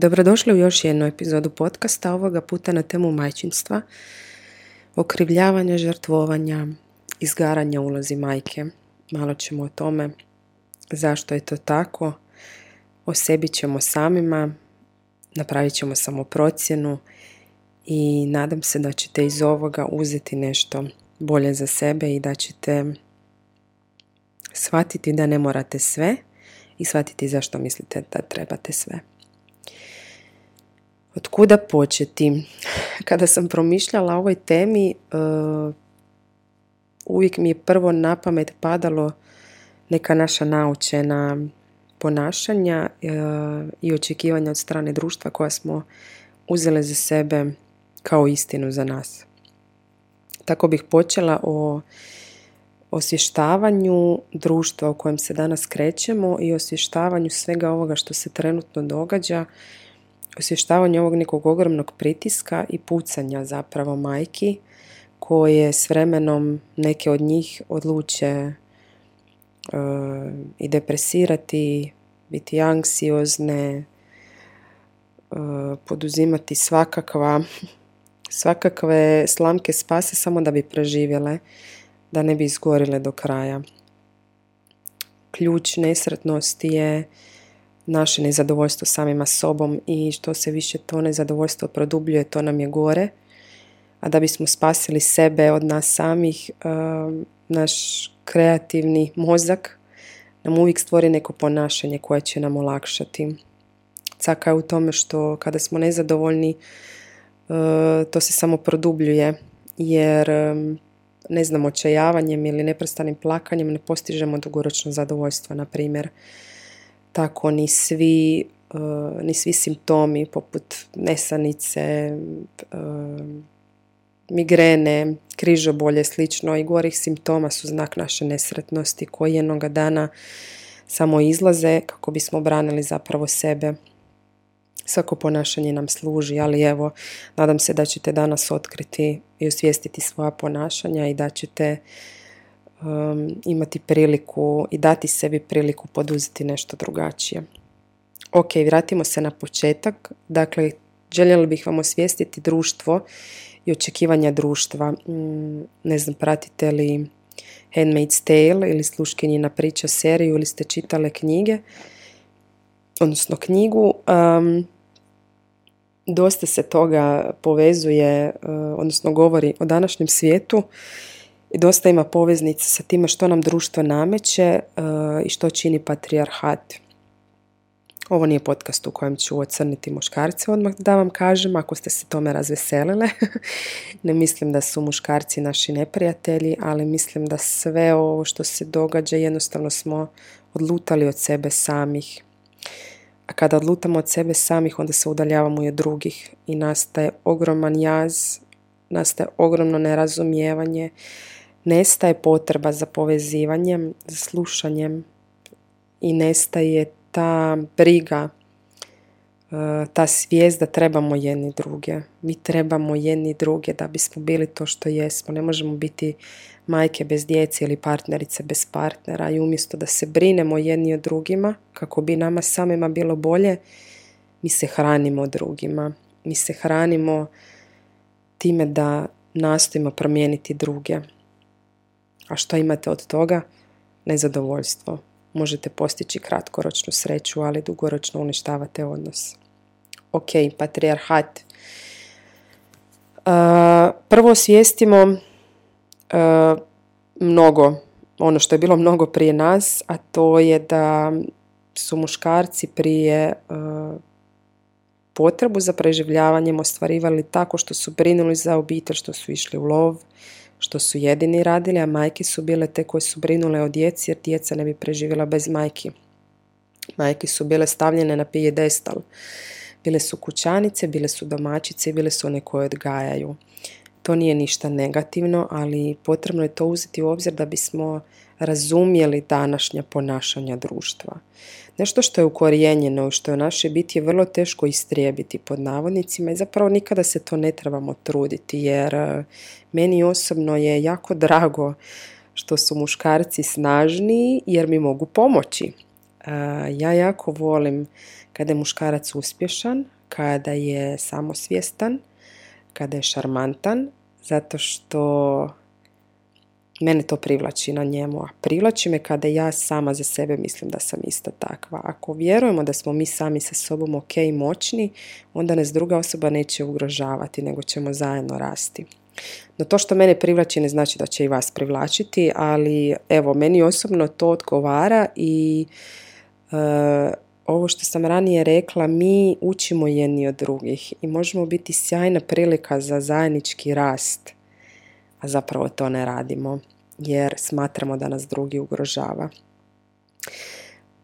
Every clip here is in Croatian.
Dobrodošli u još jednu epizodu podcasta, ovoga puta na temu majčinstva, okrivljavanja, žrtvovanja, izgaranja ulozi majke. Malo ćemo o tome zašto je to tako, o sebi ćemo samima, napravit ćemo samo procjenu i nadam se da ćete iz ovoga uzeti nešto bolje za sebe i da ćete shvatiti da ne morate sve i shvatiti zašto mislite da trebate sve. Od kuda početi? Kada sam promišljala o ovoj temi, uh, uvijek mi je prvo na pamet padalo neka naša naučena ponašanja uh, i očekivanja od strane društva koja smo uzele za sebe kao istinu za nas. Tako bih počela o osvještavanju društva u kojem se danas krećemo i osvještavanju svega ovoga što se trenutno događa osvještavanje ovog nekog ogromnog pritiska i pucanja zapravo majki koje s vremenom neke od njih odluče uh, i depresirati, biti anksiozne, uh, poduzimati svakakva, svakakve slamke spase samo da bi preživjele, da ne bi izgorile do kraja. Ključ nesretnosti je naše nezadovoljstvo samima sobom i što se više to nezadovoljstvo produbljuje, to nam je gore. A da bismo spasili sebe od nas samih, um, naš kreativni mozak nam uvijek stvori neko ponašanje koje će nam olakšati. Caka je u tome što kada smo nezadovoljni, uh, to se samo produbljuje jer ne znam, očajavanjem ili neprestanim plakanjem ne postižemo dugoročno zadovoljstvo, na primjer tako ni svi, uh, ni svi simptomi poput nesanice, uh, migrene, križobolje, slično i gorih simptoma su znak naše nesretnosti koji jednoga dana samo izlaze kako bismo branili zapravo sebe. Svako ponašanje nam služi, ali evo, nadam se da ćete danas otkriti i osvijestiti svoja ponašanja i da ćete um, imati priliku i dati sebi priliku poduzeti nešto drugačije. Ok, vratimo se na početak. Dakle, željela bih vam osvijestiti društvo i očekivanja društva. Mm, ne znam, pratite li Handmaid's Tale ili Sluškinjina priča seriju ili ste čitale knjige, odnosno knjigu. Um, dosta se toga povezuje, uh, odnosno govori o današnjem svijetu dosta ima poveznica sa time što nam društvo nameće e, i što čini patrijarhat. Ovo nije podcast u kojem ću ocrniti muškarce, odmah da vam kažem, ako ste se tome razveselile. ne mislim da su muškarci naši neprijatelji, ali mislim da sve ovo što se događa jednostavno smo odlutali od sebe samih. A kada odlutamo od sebe samih, onda se udaljavamo i od drugih i nastaje ogroman jaz, nastaje ogromno nerazumijevanje, nestaje potreba za povezivanjem, za slušanjem i nestaje ta briga, e, ta svijest da trebamo jedni druge. Mi trebamo jedni druge da bismo bili to što jesmo. Ne možemo biti majke bez djece ili partnerice bez partnera i umjesto da se brinemo jedni o drugima kako bi nama samima bilo bolje, mi se hranimo drugima. Mi se hranimo time da nastojimo promijeniti druge. A što imate od toga? Nezadovoljstvo. Možete postići kratkoročnu sreću, ali dugoročno uništavate odnos. Ok, patrijarhat. Uh, prvo svijestimo uh, mnogo, ono što je bilo mnogo prije nas, a to je da su muškarci prije uh, potrebu za preživljavanjem ostvarivali tako što su brinuli za obitelj, što su išli u lov, što su jedini radili, a majke su bile te koje su brinule o djeci jer djeca ne bi preživjela bez majki. Majke su bile stavljene na pijedestal. Bile su kućanice, bile su domaćice i bile su one koje odgajaju. To nije ništa negativno, ali potrebno je to uzeti u obzir da bismo razumjeli današnja ponašanja društva. Nešto što je ukorijenjeno i što je u našoj biti je vrlo teško istrijebiti pod navodnicima i zapravo nikada se to ne trebamo truditi jer e, meni osobno je jako drago što su muškarci snažniji jer mi mogu pomoći. ja jako volim kada je muškarac uspješan, kada je samosvjestan, kada je šarmantan, zato što mene to privlači na njemu, a privlači me kada ja sama za sebe mislim da sam ista takva. Ako vjerujemo da smo mi sami sa sobom ok i moćni, onda nas druga osoba neće ugrožavati, nego ćemo zajedno rasti. No to što mene privlači ne znači da će i vas privlačiti, ali evo, meni osobno to odgovara i e, ovo što sam ranije rekla, mi učimo jedni od drugih i možemo biti sjajna prilika za zajednički rast, a zapravo to ne radimo jer smatramo da nas drugi ugrožava.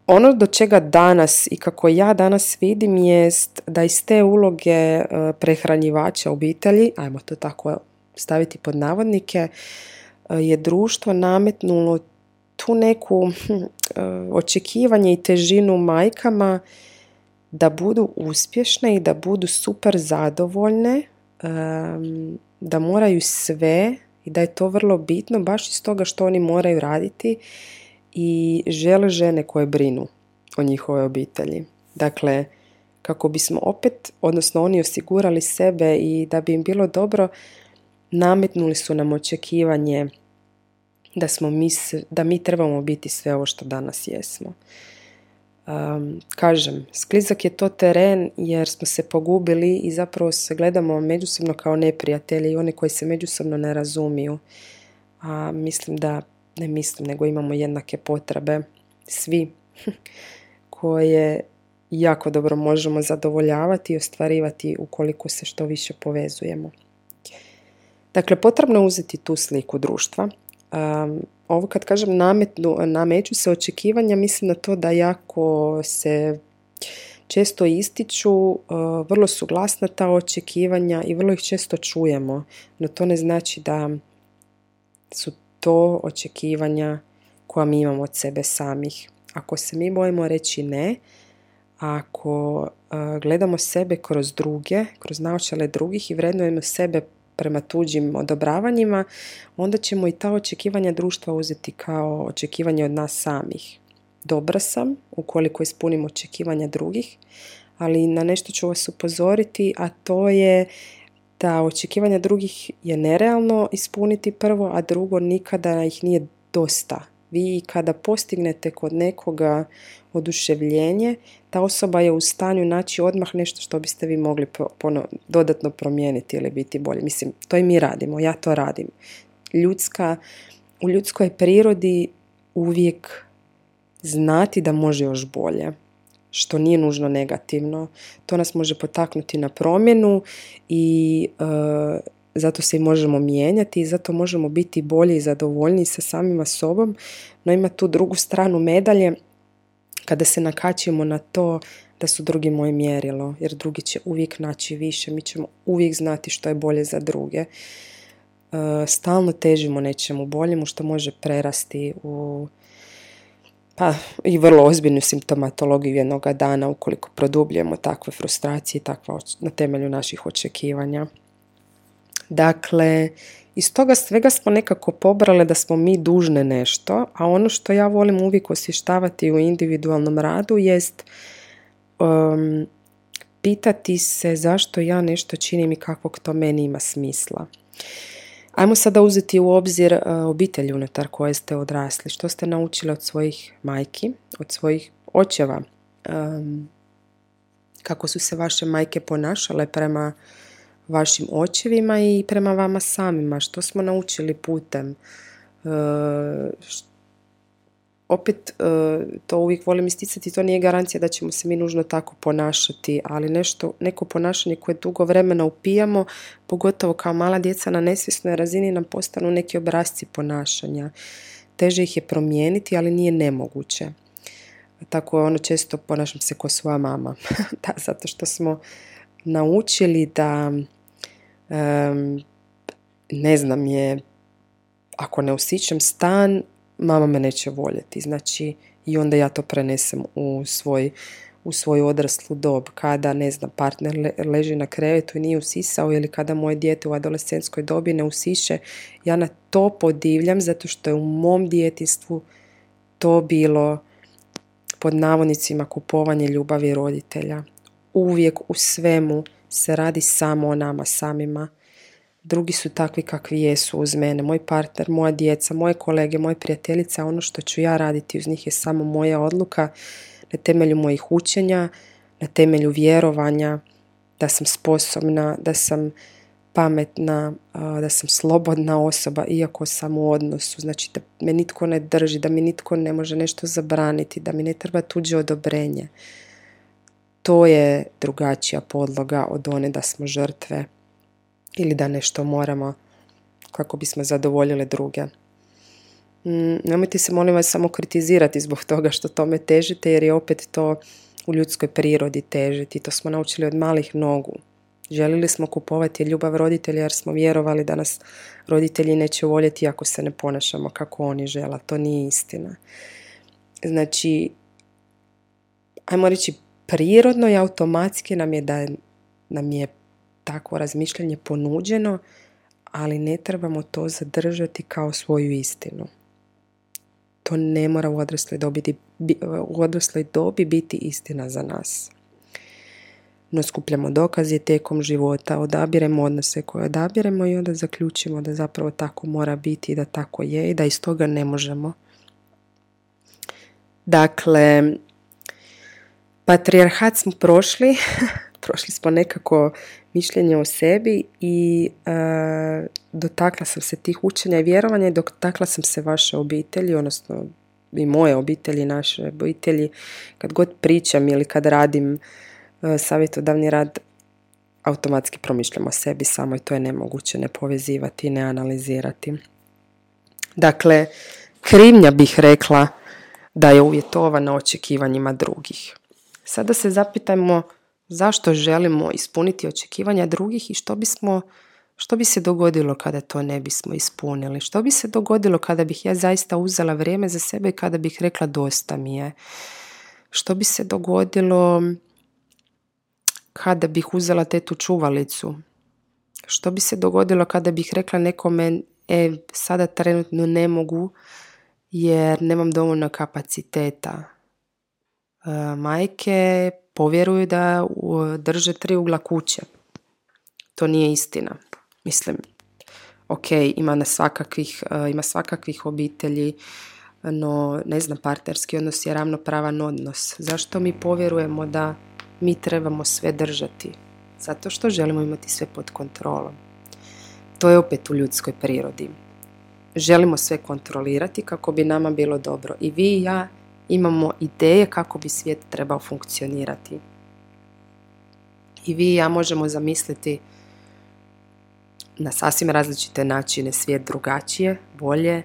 Ono do čega danas i kako ja danas vidim jest da iz te uloge e, prehranjivača obitelji, ajmo to tako staviti pod navodnike, e, je društvo nametnulo tu neku hm, e, očekivanje i težinu majkama da budu uspješne i da budu super zadovoljne, da moraju sve i da je to vrlo bitno baš iz toga što oni moraju raditi i žele žene koje brinu o njihovoj obitelji. Dakle, kako bismo opet, odnosno oni osigurali sebe i da bi im bilo dobro, nametnuli su nam očekivanje da, smo mi, da mi trebamo biti sve ovo što danas jesmo. Um, kažem, sklizak je to teren jer smo se pogubili i zapravo se gledamo međusobno kao neprijatelji i oni koji se međusobno ne razumiju. A mislim da, ne mislim, nego imamo jednake potrebe svi koje jako dobro možemo zadovoljavati i ostvarivati ukoliko se što više povezujemo. Dakle, potrebno je uzeti tu sliku društva. Um, ovo kad kažem nametnu, nameću se očekivanja, mislim na to da jako se često ističu, uh, vrlo su glasna ta očekivanja i vrlo ih često čujemo, no to ne znači da su to očekivanja koja mi imamo od sebe samih. Ako se mi bojimo reći ne, ako uh, gledamo sebe kroz druge, kroz naočale drugih i vrednujemo sebe prema tuđim odobravanjima, onda ćemo i ta očekivanja društva uzeti kao očekivanje od nas samih. Dobra sam ukoliko ispunim očekivanja drugih, ali na nešto ću vas upozoriti, a to je da očekivanja drugih je nerealno ispuniti prvo, a drugo nikada ih nije dosta vi kada postignete kod nekoga oduševljenje, ta osoba je u stanju naći odmah nešto što biste vi mogli dodatno promijeniti ili biti bolje. Mislim, to i mi radimo, ja to radim. Ljudska, u ljudskoj prirodi uvijek znati da može još bolje što nije nužno negativno. To nas može potaknuti na promjenu i e, zato se i možemo mijenjati i zato možemo biti bolji i zadovoljniji sa samima sobom, no ima tu drugu stranu medalje kada se nakačimo na to da su drugi moje mjerilo, jer drugi će uvijek naći više, mi ćemo uvijek znati što je bolje za druge. E, stalno težimo nečemu boljemu što može prerasti u pa i vrlo ozbiljnu simptomatologiju jednoga dana ukoliko produbljujemo takve frustracije takva na temelju naših očekivanja. Dakle, iz toga svega smo nekako pobrale da smo mi dužne nešto, a ono što ja volim uvijek osvještavati u individualnom radu jest um, pitati se zašto ja nešto činim i kakvog to meni ima smisla. Ajmo sada uzeti u obzir uh, obitelj unutar koje ste odrasli. Što ste naučili od svojih majki, od svojih očeva? Um, kako su se vaše majke ponašale prema vašim očevima i prema vama samima, što smo naučili putem. E, opet, e, to uvijek volim isticati, to nije garancija da ćemo se mi nužno tako ponašati, ali nešto, neko ponašanje koje dugo vremena upijamo, pogotovo kao mala djeca na nesvjesnoj razini nam postanu neki obrazci ponašanja. Teže ih je promijeniti, ali nije nemoguće. Tako ono često ponašam se kao svoja mama. da, zato što smo naučili da ne znam je, ako ne usićem stan, mama me neće voljeti. Znači, i onda ja to prenesem u svoj u svoju odraslu dob, kada, ne znam, partner leži na krevetu i nije usisao ili kada moje dijete u adolescentskoj dobi ne usiše, ja na to podivljam zato što je u mom djetinstvu to bilo pod navodnicima kupovanje ljubavi roditelja. Uvijek u svemu se radi samo o nama samima. Drugi su takvi kakvi jesu uz mene. Moj partner, moja djeca, moje kolege, moje prijateljice, ono što ću ja raditi uz njih je samo moja odluka na temelju mojih učenja, na temelju vjerovanja da sam sposobna, da sam pametna, da sam slobodna osoba iako sam u odnosu. Znači da me nitko ne drži, da mi nitko ne može nešto zabraniti, da mi ne treba tuđe odobrenje. To je drugačija podloga od one da smo žrtve ili da nešto moramo kako bismo zadovoljili druge. Mm, nemojte se molim vas samo kritizirati zbog toga što tome težite jer je opet to u ljudskoj prirodi težiti. To smo naučili od malih nogu. Želili smo kupovati ljubav roditelja jer smo vjerovali da nas roditelji neće voljeti ako se ne ponašamo kako oni žele. To nije istina. Znači, ajmo reći, prirodno i automatski nam je da nam je takvo razmišljanje ponuđeno, ali ne trebamo to zadržati kao svoju istinu. To ne mora u odrasloj dobi, u odrasloj dobi biti istina za nas no skupljamo dokaze tijekom života, odabiremo odnose koje odabiremo i onda zaključimo da zapravo tako mora biti i da tako je i da iz toga ne možemo. Dakle, patrijarhat smo prošli, prošli smo nekako mišljenje o sebi i e, dotakla sam se tih učenja i vjerovanja i dotakla sam se vaše obitelji, odnosno i moje obitelji, naše obitelji, kad god pričam ili kad radim E, savjetodavni rad automatski promišljamo o sebi samo i to je nemoguće ne povezivati i ne analizirati. Dakle, krivnja bih rekla da je uvjetovana očekivanjima drugih. Sada se zapitajmo zašto želimo ispuniti očekivanja drugih i što bismo što bi se dogodilo kada to ne bismo ispunili? Što bi se dogodilo kada bih ja zaista uzela vrijeme za sebe i kada bih rekla dosta mi je? Što bi se dogodilo kada bih uzela tetu čuvalicu? Što bi se dogodilo kada bih rekla nekome e, sada trenutno ne mogu jer nemam dovoljno kapaciteta. E, majke povjeruju da drže tri ugla kuće. To nije istina. Mislim, ok, ima na svakakvih, e, ima svakakvih obitelji, no ne znam, partnerski odnos je ravnopravan odnos. Zašto mi povjerujemo da mi trebamo sve držati zato što želimo imati sve pod kontrolom. To je opet u ljudskoj prirodi. Želimo sve kontrolirati kako bi nama bilo dobro. I vi i ja imamo ideje kako bi svijet trebao funkcionirati. I vi i ja možemo zamisliti na sasvim različite načine svijet drugačije, bolje,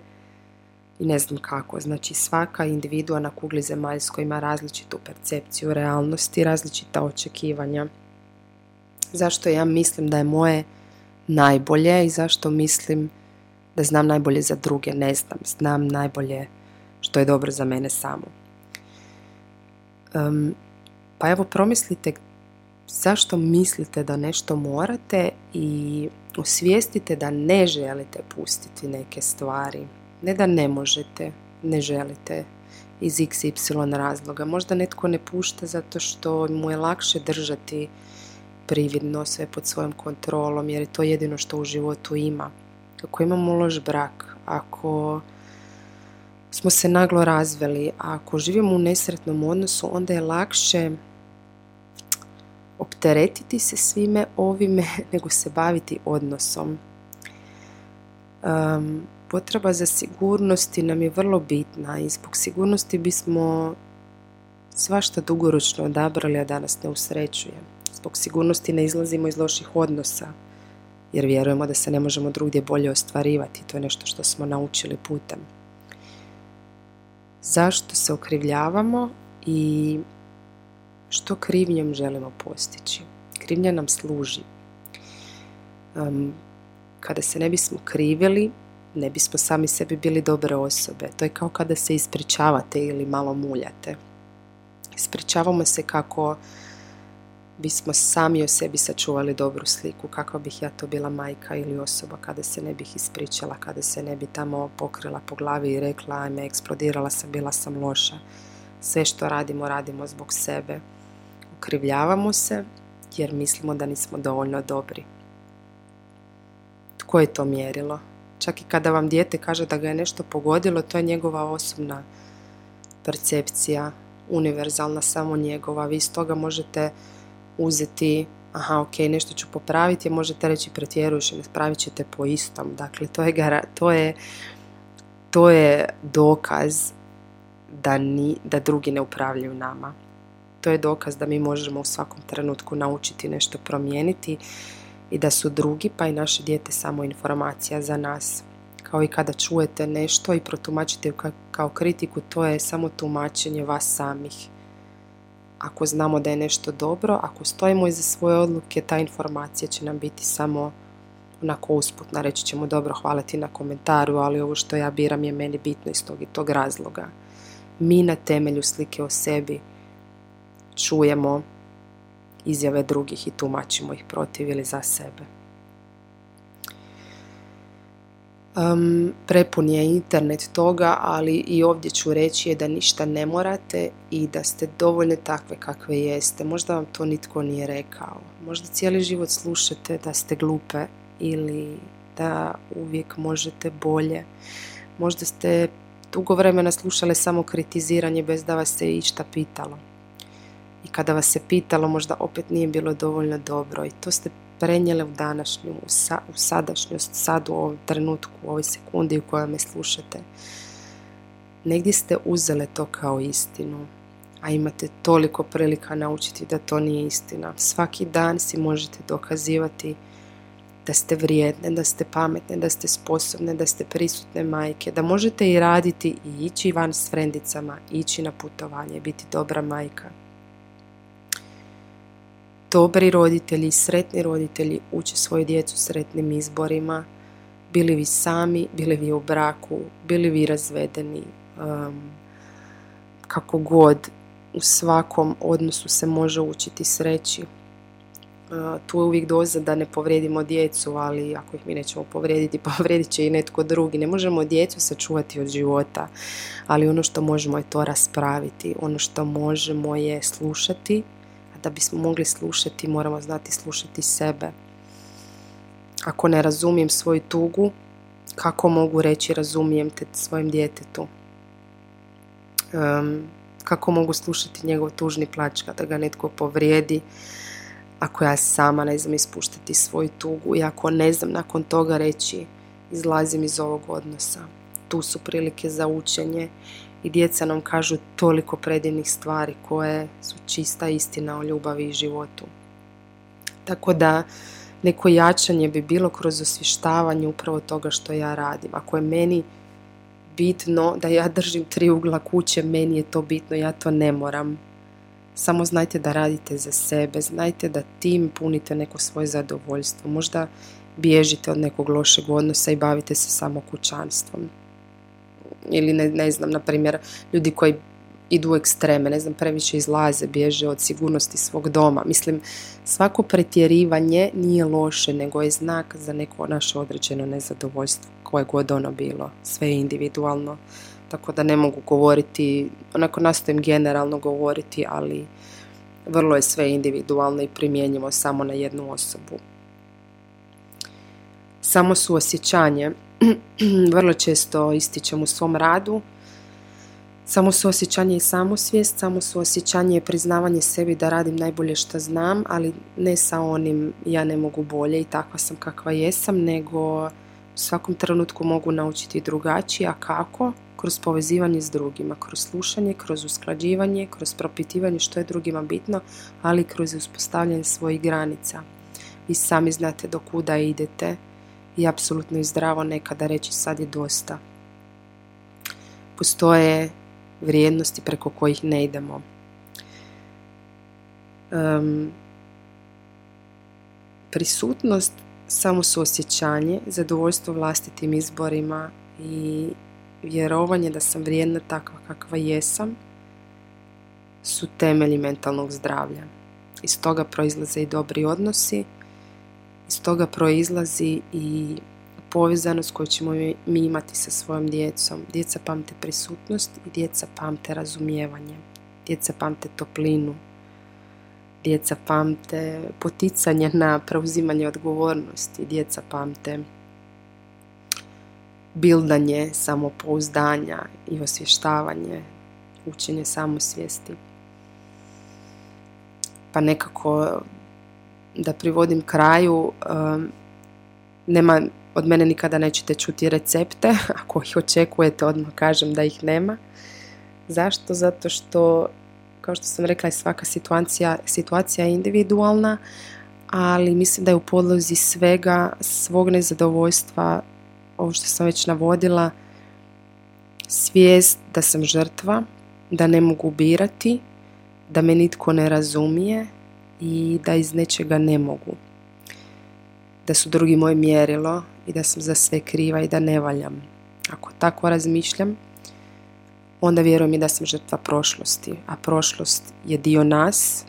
i ne znam kako. Znači svaka individua na kugli zemaljskoj ima različitu percepciju realnosti, različita očekivanja. Zašto ja mislim da je moje najbolje i zašto mislim da znam najbolje za druge, ne znam. Znam najbolje što je dobro za mene samo. Um, pa evo promislite zašto mislite da nešto morate i osvijestite da ne želite pustiti neke stvari ne da ne možete, ne želite iz XY razloga. Možda netko ne pušta zato što mu je lakše držati prividno sve pod svojom kontrolom jer je to jedino što u životu ima. Ako imamo loš brak, ako smo se naglo razveli, a ako živimo u nesretnom odnosu, onda je lakše opteretiti se svime ovime nego se baviti odnosom. Um, potreba za sigurnosti nam je vrlo bitna i zbog sigurnosti bismo svašta dugoročno odabrali, a danas ne usrećuje. Zbog sigurnosti ne izlazimo iz loših odnosa, jer vjerujemo da se ne možemo drugdje bolje ostvarivati. To je nešto što smo naučili putem. Zašto se okrivljavamo i što krivnjom želimo postići? Krivnja nam služi. kada se ne bismo krivili, ne bismo sami sebi bili dobre osobe. To je kao kada se ispričavate ili malo muljate. Ispričavamo se kako bismo sami o sebi sačuvali dobru sliku, kakva bih ja to bila majka ili osoba kada se ne bih ispričala, kada se ne bi tamo pokrila po glavi i rekla ajme, eksplodirala sam, bila sam loša. Sve što radimo, radimo zbog sebe. Ukrivljavamo se jer mislimo da nismo dovoljno dobri. Tko je to mjerilo? Čak i kada vam dijete kaže da ga je nešto pogodilo, to je njegova osobna percepcija, univerzalna, samo njegova. Vi iz toga možete uzeti aha, ok, nešto ću popraviti, možete reći pretjeruješ i ne ćete po istom. Dakle, to je, to je, to je dokaz da, ni, da drugi ne upravljaju nama. To je dokaz da mi možemo u svakom trenutku naučiti nešto promijeniti i da su drugi, pa i naše dijete, samo informacija za nas. Kao i kada čujete nešto i protumačite kao kritiku, to je samo tumačenje vas samih. Ako znamo da je nešto dobro, ako stojimo iza svoje odluke, ta informacija će nam biti samo onako usputna. Reći ćemo dobro, hvala ti na komentaru, ali ovo što ja biram je meni bitno iz tog i tog razloga. Mi na temelju slike o sebi čujemo izjave drugih i tumačimo ih protiv ili za sebe. Um, prepun je internet toga, ali i ovdje ću reći je da ništa ne morate i da ste dovoljne takve kakve jeste. Možda vam to nitko nije rekao. Možda cijeli život slušate da ste glupe ili da uvijek možete bolje. Možda ste dugo vremena slušali samo kritiziranje bez da vas se išta pitalo. I kada vas se pitalo možda opet nije bilo dovoljno dobro i to ste prenijeli u današnju, u, u sadašnjost, sad u ovom trenutku, u ovoj sekundi u kojoj me slušate. Negdje ste uzele to kao istinu, a imate toliko prilika naučiti da to nije istina. Svaki dan si možete dokazivati da ste vrijedne, da ste pametne, da ste sposobne, da ste prisutne majke, da možete i raditi i ići van s frendicama, ići na putovanje, biti dobra majka dobri roditelji, sretni roditelji uče svoju djecu sretnim izborima, bili vi sami, bili vi u braku, bili vi razvedeni, um, kako god, u svakom odnosu se može učiti sreći. Uh, tu je uvijek doza da ne povrijedimo djecu, ali ako ih mi nećemo povrijediti, povrijedit će i netko drugi. Ne možemo djecu sačuvati od života, ali ono što možemo je to raspraviti. Ono što možemo je slušati, da bismo mogli slušati, moramo znati slušati sebe. Ako ne razumijem svoju tugu, kako mogu reći razumijem te svojem djetetu? kako mogu slušati njegov tužni plać kada ga netko povrijedi, ako ja sama ne znam ispuštati svoju tugu i ako ne znam nakon toga reći izlazim iz ovog odnosa. Tu su prilike za učenje i djeca nam kažu toliko predivnih stvari koje su čista istina o ljubavi i životu. Tako da neko jačanje bi bilo kroz osvještavanje upravo toga što ja radim. Ako je meni bitno da ja držim tri ugla kuće, meni je to bitno, ja to ne moram. Samo znajte da radite za sebe, znajte da tim punite neko svoje zadovoljstvo. Možda bježite od nekog lošeg odnosa i bavite se samo kućanstvom ili ne, ne znam, na primjer, ljudi koji idu u ekstreme, ne znam, previše izlaze, bježe od sigurnosti svog doma. Mislim, svako pretjerivanje nije loše, nego je znak za neko naše određeno nezadovoljstvo, koje god ono bilo. Sve je individualno, tako da ne mogu govoriti, onako nastojim generalno govoriti, ali vrlo je sve individualno i primjenjivo samo na jednu osobu. Samo su osjećanje vrlo često ističem u svom radu. Samo su osjećanje i samosvijest, samo su osjećanje i priznavanje sebi da radim najbolje što znam, ali ne sa onim ja ne mogu bolje i takva sam kakva jesam, nego u svakom trenutku mogu naučiti drugačije, a kako? Kroz povezivanje s drugima, kroz slušanje, kroz usklađivanje, kroz propitivanje što je drugima bitno, ali kroz uspostavljanje svojih granica. Vi sami znate do kuda idete, i apsolutno je zdravo nekada reći sad je dosta. Postoje vrijednosti preko kojih ne idemo. Um, prisutnost, samo suosjećanje, zadovoljstvo vlastitim izborima i vjerovanje da sam vrijedna takva kakva jesam su temelji mentalnog zdravlja. Iz toga proizlaze i dobri odnosi, iz toga proizlazi i povezanost koju ćemo mi imati sa svojom djecom. Djeca pamte prisutnost i djeca pamte razumijevanje. Djeca pamte toplinu. Djeca pamte poticanje na preuzimanje odgovornosti. Djeca pamte bildanje samopouzdanja i osvještavanje, učenje samosvijesti. Pa nekako da privodim kraju, nema, od mene nikada nećete čuti recepte, ako ih očekujete odmah kažem da ih nema. Zašto? Zato što, kao što sam rekla, je svaka situacija, situacija je individualna, ali mislim da je u podlozi svega, svog nezadovoljstva, ovo što sam već navodila, svijest da sam žrtva, da ne mogu birati, da me nitko ne razumije i da iz nečega ne mogu. Da su drugi moje mjerilo i da sam za sve kriva i da ne valjam. Ako tako razmišljam, onda vjerujem i da sam žrtva prošlosti. A prošlost je dio nas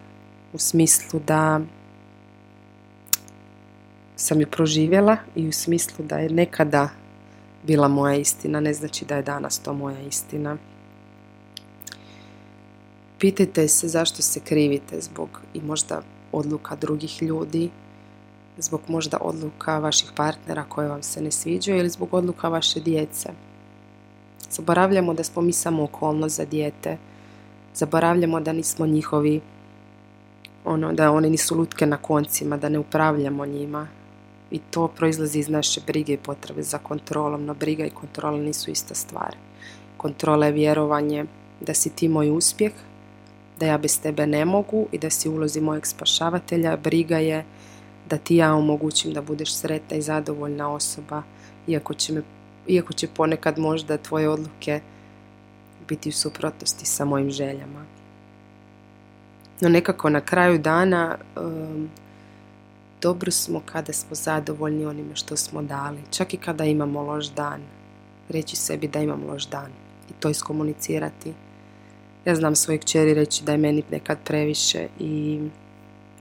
u smislu da sam ju proživjela i u smislu da je nekada bila moja istina, ne znači da je danas to moja istina. Pitajte se zašto se krivite zbog i možda odluka drugih ljudi, zbog možda odluka vaših partnera koje vam se ne sviđaju ili zbog odluka vaše djece. Zaboravljamo da smo mi samo okolnost za dijete. Zaboravljamo da nismo njihovi, ono, da oni nisu lutke na koncima, da ne upravljamo njima. I to proizlazi iz naše brige i potrebe za kontrolom, no briga i kontrola nisu ista stvar. Kontrola je vjerovanje da si ti moj uspjeh, da ja bez tebe ne mogu i da si ulozi mojeg spašavatelja. Briga je da ti ja omogućim da budeš sretna i zadovoljna osoba, iako će, me, iako će ponekad možda tvoje odluke biti u suprotnosti sa mojim željama. No nekako na kraju dana um, dobro smo kada smo zadovoljni onime što smo dali. Čak i kada imamo loš dan. Reći sebi da imam loš dan. I to iskomunicirati. Ja znam svojoj kćeri reći da je meni nekad previše i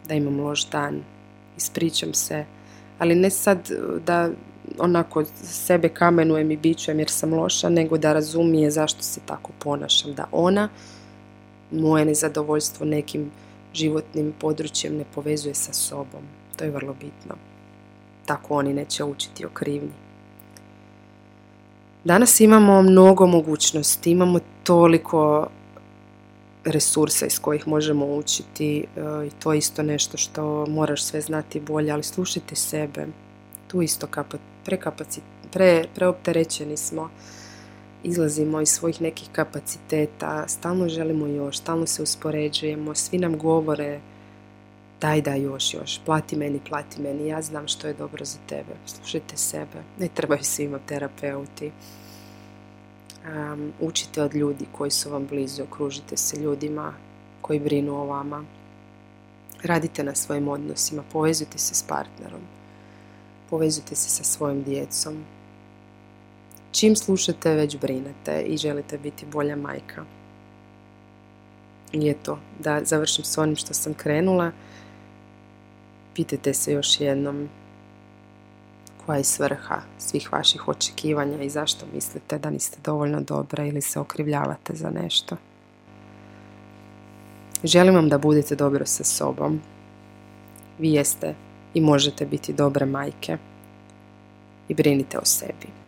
da imam loš dan. Ispričam se. Ali ne sad da onako sebe kamenujem i bićujem jer sam loša, nego da razumije zašto se tako ponašam. Da ona moje nezadovoljstvo nekim životnim područjem ne povezuje sa sobom. To je vrlo bitno. Tako oni neće učiti o krivnji. Danas imamo mnogo mogućnosti, imamo toliko resursa iz kojih možemo učiti e, i to je isto nešto što moraš sve znati bolje, ali slušajte sebe. Tu isto pre, preopterećeni smo, izlazimo iz svojih nekih kapaciteta, stalno želimo još, stalno se uspoređujemo, svi nam govore daj da još, još, plati meni, plati meni, ja znam što je dobro za tebe, slušajte sebe, ne trebaju svima terapeuti. Um, učite od ljudi koji su vam blizu, okružite se ljudima koji brinu o vama. Radite na svojim odnosima, povezujte se s partnerom, povezujte se sa svojim djecom. Čim slušate, već brinete i želite biti bolja majka. I eto, da završim s onim što sam krenula. Pitajte se još jednom koja je svrha svih vaših očekivanja i zašto mislite da niste dovoljno dobra ili se okrivljavate za nešto. Želim vam da budete dobro sa sobom. Vi jeste i možete biti dobre majke i brinite o sebi.